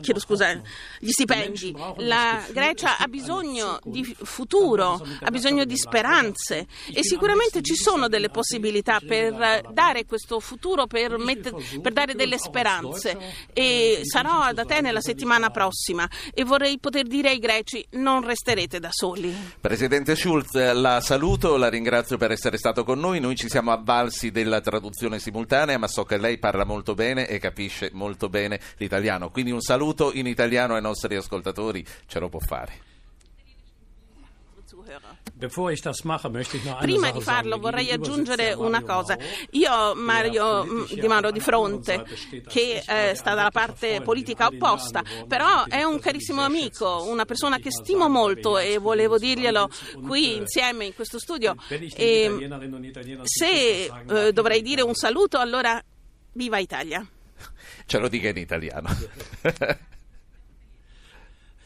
chiedo scusa, gli stipendi. La Grecia ha bisogno di futuro, ha bisogno di speranze e sicuramente ci sono delle possibilità per dare questo futuro, per, metter, per dare delle speranze. E sarò ad Atene la settimana prossima e vorrei poter dire ai greci non resterete da soli. Presidente Schulz, la saluto, la ringrazio per essere stato con noi. Noi ci siamo avvalsi della traduzione simultanea, ma so che lei parla molto bene e capisce molto bene l'italiano. Quindi un saluto in italiano ai nostri ascoltatori, ce lo può fare. Prima di farlo vorrei aggiungere una cosa. Io, Mario mm, Di Mauro di Fronte, che eh, sta dalla parte politica opposta, però è un carissimo amico, una persona che stimo molto e volevo dirglielo qui insieme in questo studio. E se eh, dovrei dire un saluto, allora viva Italia! Ce lo dica in italiano.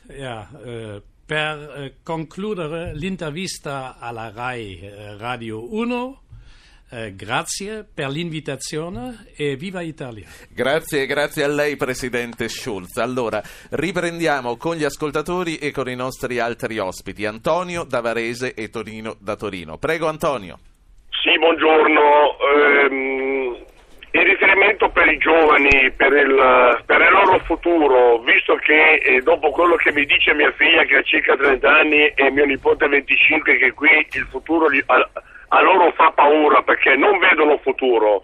ja, eh, per eh, concludere l'intervista alla RAI eh, Radio 1 eh, grazie per l'invitazione e viva Italia. Grazie, grazie a lei Presidente Schulz. Allora, riprendiamo con gli ascoltatori e con i nostri altri ospiti, Antonio da Varese e Torino da Torino. Prego Antonio. Sì, buongiorno. Ehm, in riferimento per i giovani, per il, per il loro futuro, visto che eh, dopo quello che mi dice mia figlia che ha circa 30 anni e mio nipote 25, che qui il futuro gli, a, a loro fa paura perché non vedono futuro.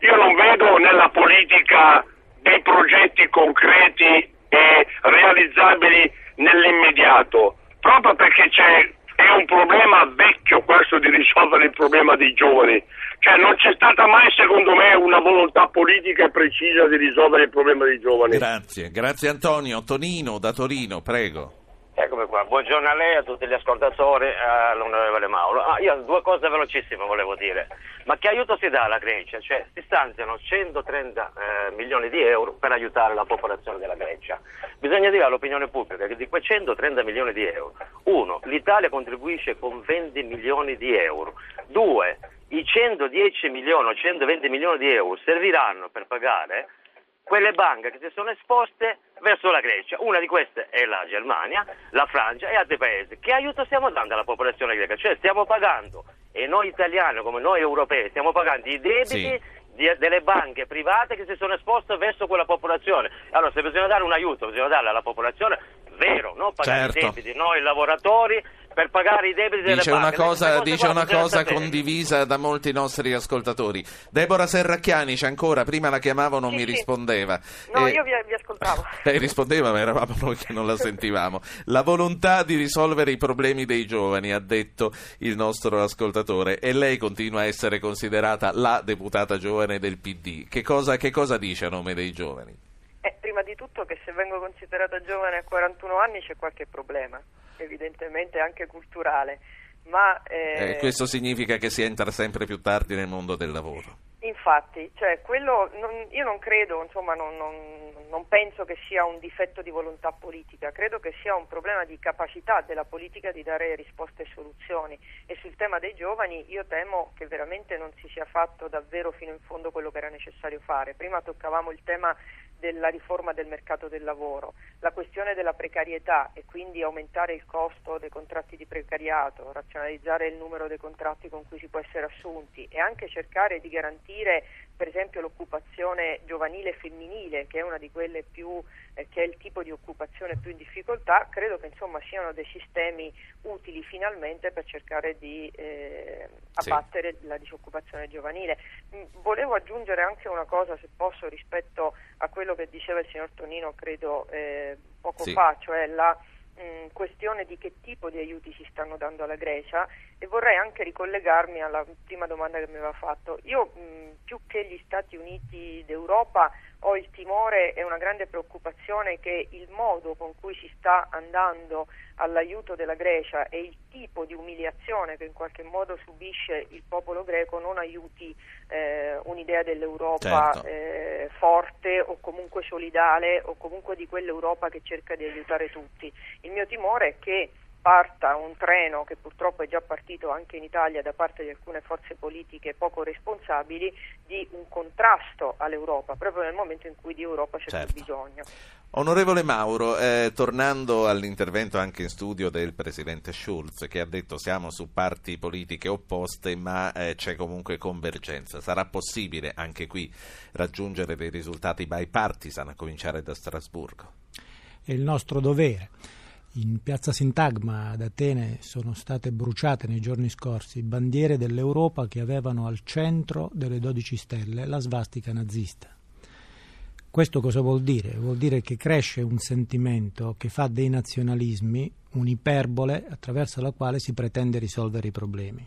Io non vedo nella politica dei progetti concreti e realizzabili nell'immediato, proprio perché c'è, è un problema vecchio questo di risolvere il problema dei giovani. Cioè non c'è stata mai, secondo me, una volontà politica precisa di risolvere il problema dei giovani. Grazie, grazie Antonio. Tonino da Torino, prego. Eccomi qua, buongiorno a lei, a tutti gli ascoltatori, all'onorevole Mauro. Ah, io due cose velocissime volevo dire. Ma che aiuto si dà alla Grecia? Cioè, si stanziano 130 eh, milioni di euro per aiutare la popolazione della Grecia. Bisogna dire all'opinione pubblica che di quei 130 milioni di euro, uno, l'Italia contribuisce con 20 milioni di euro. Due, i 110 milioni o 120 milioni di euro serviranno per pagare quelle banche che si sono esposte verso la Grecia. Una di queste è la Germania, la Francia e altri paesi. Che aiuto stiamo dando alla popolazione greca? Cioè stiamo pagando, e noi italiani come noi europei, stiamo pagando i debiti sì. di, delle banche private che si sono esposte verso quella popolazione. Allora se bisogna dare un aiuto, bisogna darlo alla popolazione vero, non pagare certo. i debiti noi lavoratori per pagare i debiti delle dice banche. Una cosa, dice una cosa condivisa da molti nostri ascoltatori. Deborah Serracchiani c'è ancora, prima la chiamavo non sì, mi sì. rispondeva. No, eh, io vi, vi ascoltavo. Lei rispondeva ma eravamo noi che non la sentivamo. La volontà di risolvere i problemi dei giovani, ha detto il nostro ascoltatore, e lei continua a essere considerata la deputata giovane del PD. Che cosa, che cosa dice a nome dei giovani? Eh, prima di tutto che se vengo considerata giovane a 41 anni c'è qualche problema evidentemente anche culturale. Ma, eh, eh, questo significa che si entra sempre più tardi nel mondo del lavoro. Infatti, cioè, quello, non, io non credo, insomma, non, non, non, penso che sia un difetto di volontà politica, credo che sia un problema di capacità della politica di dare risposte e soluzioni e sul tema dei giovani io temo che veramente non si sia fatto davvero fino in fondo quello che era necessario fare. Prima toccavamo il tema della riforma del mercato del lavoro, la questione della precarietà e quindi aumentare il costo dei contratti di precariato, razionalizzare il numero dei contratti con cui si può essere assunti e anche cercare di garantire per esempio l'occupazione giovanile femminile, che è una di quelle più, eh, che è il tipo di occupazione più in difficoltà, credo che insomma siano dei sistemi utili finalmente per cercare di eh, abbattere sì. la disoccupazione giovanile. Mm, volevo aggiungere anche una cosa, se posso, rispetto a quello che diceva il signor Tonino, credo eh, poco sì. fa, cioè la mh, mm, questione di che tipo di aiuti si stanno dando alla Grecia e vorrei anche ricollegarmi alla prima domanda che mi aveva fatto. Io mh, più che gli Stati Uniti d'Europa ho il timore e una grande preoccupazione che il modo con cui si sta andando all'aiuto della Grecia e il tipo di umiliazione che in qualche modo subisce il popolo greco non aiuti eh, un'idea dell'Europa certo. eh, forte o comunque solidale o comunque di quell'Europa che cerca di aiutare tutti. Il mio timore è che parta un treno che purtroppo è già partito anche in Italia da parte di alcune forze politiche poco responsabili di un contrasto all'Europa, proprio nel momento in cui di Europa c'è certo. più bisogno. Onorevole Mauro, eh, tornando all'intervento anche in studio del Presidente Schulz che ha detto siamo su parti politiche opposte ma eh, c'è comunque convergenza, sarà possibile anche qui raggiungere dei risultati bipartisan a cominciare da Strasburgo? È il nostro dovere. In piazza Sintagma ad Atene sono state bruciate nei giorni scorsi bandiere dell'Europa che avevano al centro delle 12 stelle la svastica nazista. Questo cosa vuol dire? Vuol dire che cresce un sentimento che fa dei nazionalismi un'iperbole attraverso la quale si pretende risolvere i problemi.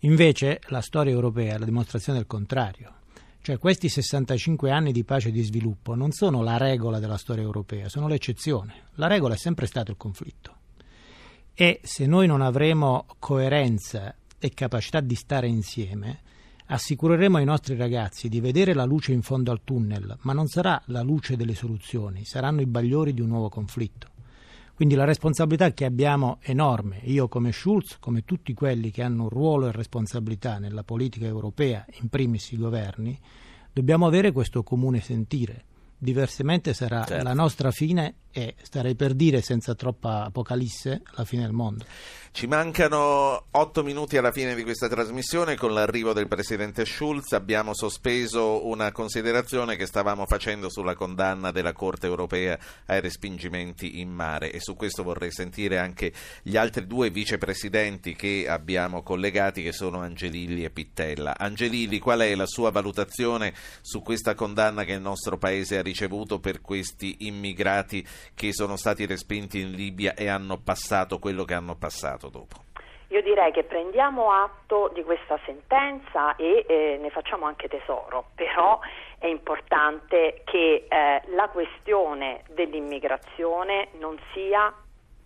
Invece la storia europea è la dimostrazione del contrario. Cioè questi 65 anni di pace e di sviluppo non sono la regola della storia europea, sono l'eccezione. La regola è sempre stato il conflitto. E se noi non avremo coerenza e capacità di stare insieme, Assicureremo ai nostri ragazzi di vedere la luce in fondo al tunnel, ma non sarà la luce delle soluzioni, saranno i bagliori di un nuovo conflitto. Quindi la responsabilità che abbiamo è enorme, io come Schulz, come tutti quelli che hanno un ruolo e responsabilità nella politica europea, in primis i governi, dobbiamo avere questo comune sentire. Diversamente sarà certo. la nostra fine e starei per dire senza troppa apocalisse la fine del mondo. Ci mancano otto minuti alla fine di questa trasmissione. Con l'arrivo del presidente Schulz abbiamo sospeso una considerazione che stavamo facendo sulla condanna della Corte europea ai respingimenti in mare e su questo vorrei sentire anche gli altri due vicepresidenti che abbiamo collegati che sono Angelilli e Pittella. Angelilli, qual è la sua valutazione su questa condanna che il nostro paese ha ricevuto per questi immigrati che sono stati respinti in Libia e hanno passato quello che hanno passato dopo? Io direi che prendiamo atto di questa sentenza e eh, ne facciamo anche tesoro, però è importante che eh, la questione dell'immigrazione non sia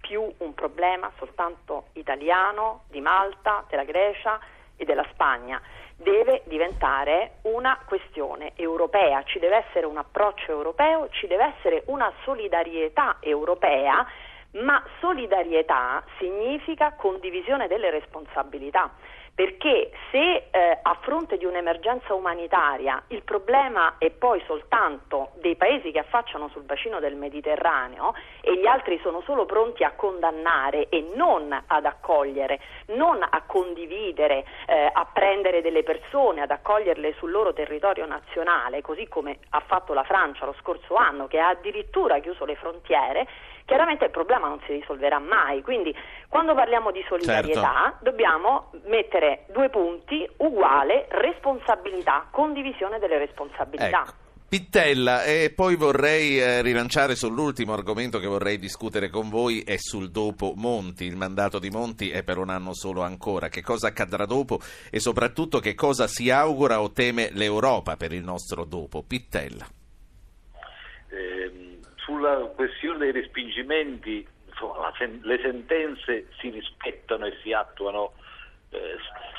più un problema soltanto italiano, di Malta, della Grecia e della Spagna deve diventare una questione europea, ci deve essere un approccio europeo, ci deve essere una solidarietà europea, ma solidarietà significa condivisione delle responsabilità perché se eh, a fronte di un'emergenza umanitaria il problema è poi soltanto dei paesi che affacciano sul bacino del Mediterraneo e gli altri sono solo pronti a condannare e non ad accogliere, non a condividere, eh, a prendere delle persone, ad accoglierle sul loro territorio nazionale, così come ha fatto la Francia lo scorso anno che ha addirittura chiuso le frontiere, chiaramente il problema non si risolverà mai. Quindi quando parliamo di solidarietà certo. dobbiamo mettere due punti uguale responsabilità, condivisione delle responsabilità. Ecco. Pittella, e poi vorrei eh, rilanciare sull'ultimo argomento che vorrei discutere con voi, è sul dopo Monti. Il mandato di Monti è per un anno solo ancora. Che cosa accadrà dopo e soprattutto che cosa si augura o teme l'Europa per il nostro dopo? Pittella sulla questione dei respingimenti insomma, le sentenze si rispettano e si attuano, eh,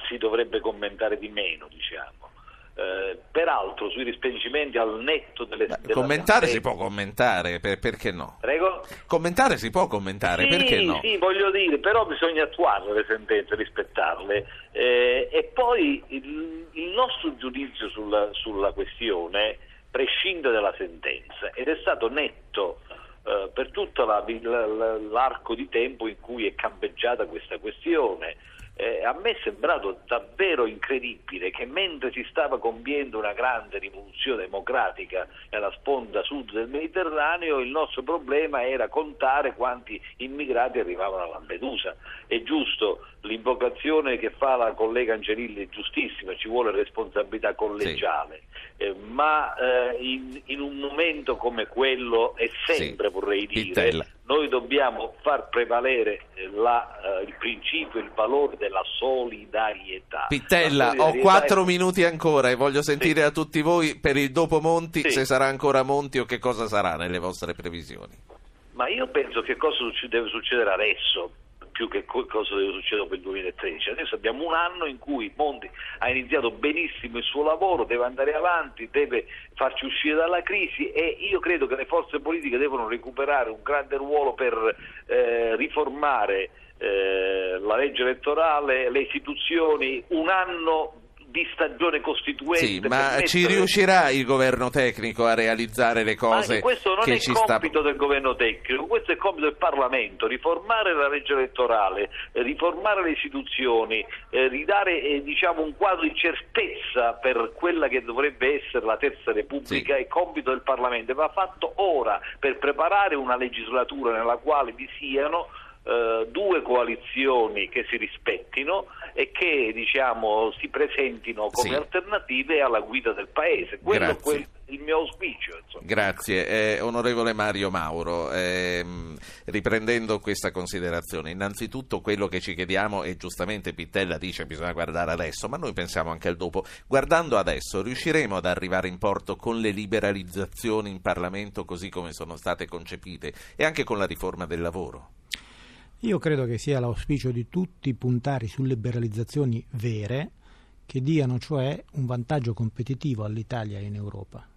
si dovrebbe commentare di meno, diciamo. Eh, peraltro sui respingimenti al netto delle, Beh, commentare si può commentare per, perché no? Prego? commentare si può commentare sì, perché no? sì voglio dire però bisogna attuarle le sentenze rispettarle eh, e poi il, il nostro giudizio sulla, sulla questione prescinde dalla sentenza ed è stato netto eh, per tutto la, la, l'arco di tempo in cui è campeggiata questa questione. Eh, a me è sembrato davvero incredibile che mentre si stava compiendo una grande rivoluzione democratica nella sponda sud del Mediterraneo, il nostro problema era contare quanti immigrati arrivavano a Lampedusa. È giusto, l'invocazione che fa la collega Angelilli è giustissima, ci vuole responsabilità collegiale. Sì eh, ma eh, in, in, un momento come quello è sempre, sì, vorrei dire, Pittella. noi dobbiamo far prevalere eh, la, il principio, il valore della solidarietà. Pittella, solidarietà ho quattro è... minuti ancora e voglio sentire sì. a tutti voi per il dopo Monti se sarà ancora Monti o che cosa sarà nelle vostre previsioni. Ma io penso che cosa deve succedere adesso più che cosa deve succedere dopo il 2013. Adesso abbiamo un anno in cui Monti ha iniziato benissimo il suo lavoro, deve andare avanti, deve farci uscire dalla crisi e io credo che le forze politiche devono recuperare un grande ruolo per eh, riformare eh, la legge elettorale, le istituzioni, un anno di stagione costituente. Sì, ma ci riuscirà il governo tecnico a realizzare le cose questo non è compito sta... del governo tecnico, questo è compito del Parlamento, riformare la legge elettorale, eh, riformare le istituzioni, eh, ridare eh, diciamo, un quadro di certezza per quella che dovrebbe essere la terza repubblica, Sì. è compito del Parlamento, va fatto ora per preparare una legislatura nella quale vi siano eh, due coalizioni che si rispettino e che diciamo, si presentino come Sì. alternative alla guida del Paese. Quello è quel- il mio auspicio. insomma. Grazie. Eh, onorevole Mario Mauro, ehm, riprendendo questa considerazione, innanzitutto quello che ci chiediamo, e giustamente Pittella dice bisogna guardare adesso, ma noi pensiamo anche al dopo, guardando adesso riusciremo ad arrivare in porto con le liberalizzazioni in Parlamento così come sono state concepite e anche con la riforma del lavoro? Io credo che sia l'auspicio di tutti puntare su liberalizzazioni vere che diano cioè un vantaggio competitivo all'Italia in Europa.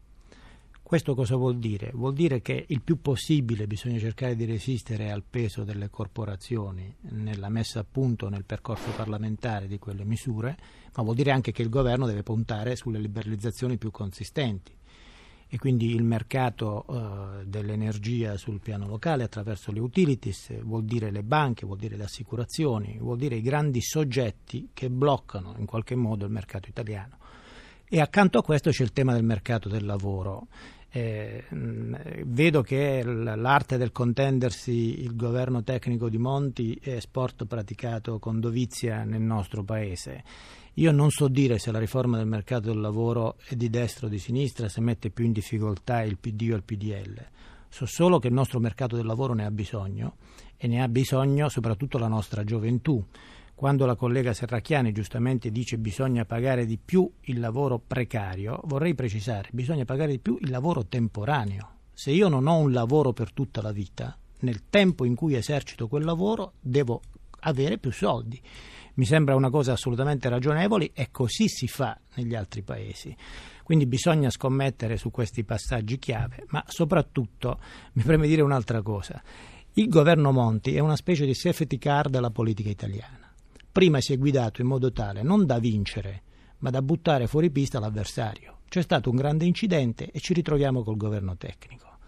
Questo cosa vuol dire? Vuol dire che il più possibile bisogna cercare di resistere al peso delle corporazioni nella messa a punto nel percorso parlamentare di quelle misure, ma vuol dire anche che il governo deve puntare sulle liberalizzazioni più consistenti e quindi il mercato eh, dell'energia sul piano locale attraverso le utilities, eh, vuol dire le banche, vuol dire le assicurazioni, vuol dire i grandi soggetti che bloccano in qualche modo il mercato italiano. E accanto a questo c'è il tema del mercato del lavoro. Eh, mh, vedo che l'arte del contendersi il governo tecnico di Monti è sport praticato con dovizia nel nostro paese. Io non so dire se la riforma del mercato del lavoro è di destra o di sinistra, se mette più in difficoltà il PD o il PDL. So solo che il nostro mercato del lavoro ne ha bisogno e ne ha bisogno soprattutto la nostra gioventù. Quando la collega Serracchiani giustamente dice bisogna pagare di più il lavoro precario, vorrei precisare, bisogna pagare di più il lavoro temporaneo. Se io non ho un lavoro per tutta la vita, nel tempo in cui esercito quel lavoro devo avere più soldi. Mi sembra una cosa assolutamente ragionevole e così si fa negli altri paesi. Quindi bisogna scommettere su questi passaggi chiave, ma soprattutto mi preme dire un'altra cosa. Il governo Monti è una specie di safety car della politica italiana. Prima si è guidato in modo tale non da vincere, ma da buttare fuori pista l'avversario. C'è stato un grande incidente e ci ritroviamo col governo tecnico.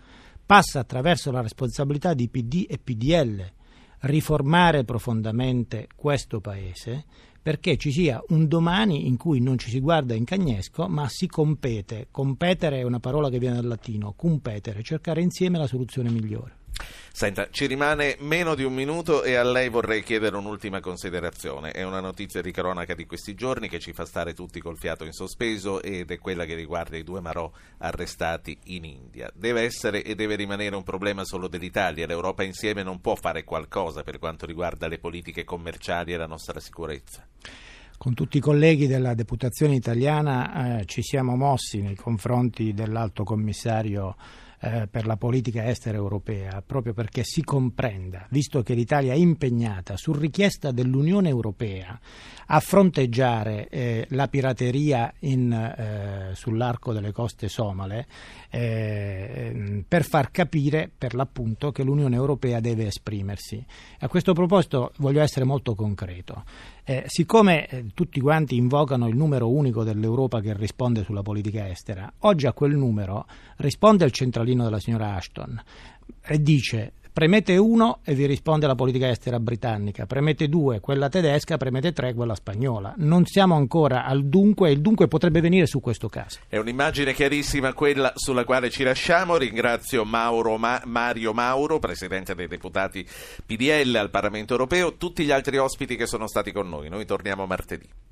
Passa attraverso la responsabilità di PD e PDL riformare profondamente questo paese perché ci sia un domani in cui non ci si guarda in cagnesco ma si compete. Competere è una parola che viene dal latino, competere, cercare insieme la soluzione migliore. Senta, ci rimane meno di un minuto e a lei vorrei chiedere un'ultima considerazione. È una notizia di cronaca di questi giorni che ci fa stare tutti col fiato in sospeso ed è quella che riguarda i due Marò arrestati in India. Deve essere e deve rimanere un problema solo dell'Italia. L'Europa insieme non può fare qualcosa per quanto riguarda le politiche commerciali e la nostra sicurezza. Con tutti i colleghi della deputazione italiana eh, ci siamo mossi nei confronti dell'alto commissario eh, per la politica estera europea, proprio perché si comprenda, visto che l'Italia è impegnata su richiesta dell'Unione Europea a fronteggiare eh, la pirateria in, eh, sull'arco delle coste somale, eh, per far capire per l'appunto che l'Unione Europea deve esprimersi. A questo proposito voglio essere molto concreto. Eh, siccome eh, tutti quanti invocano il numero unico dell'Europa che risponde sulla politica estera, oggi a quel numero risponde il centralino della signora Ashton e dice premete uno e vi risponde la politica estera britannica, premete due quella tedesca, premete tre quella spagnola. Non siamo ancora al dunque e il dunque potrebbe venire su questo caso. È un'immagine chiarissima quella sulla quale ci lasciamo. Ringrazio Mauro Ma- Mario Mauro, Presidente dei Deputati PDL al Parlamento Europeo, tutti gli altri ospiti che sono stati con noi. Noi torniamo martedì.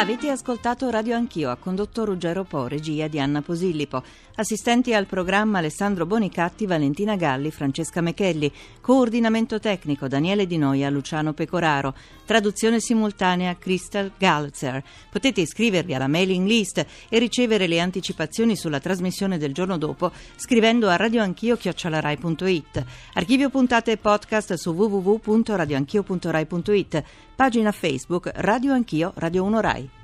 Avete ascoltato Radio Anch'io, ha condotto Ruggero Po, regia di Anna Posillipo. Assistenti al programma Alessandro Bonicatti, Valentina Galli, Francesca Mechelli. Coordinamento tecnico Daniele Di Noia, Luciano Pecoraro. Traduzione simultanea Crystal Galzer. Potete iscrivervi alla mailing list e ricevere le anticipazioni sulla trasmissione del giorno dopo scrivendo a radioanchio.it. Archivio puntate e podcast su www.radioanchio.rai.it. Pagina Facebook Radio Anch'io, Radio 1 Rai.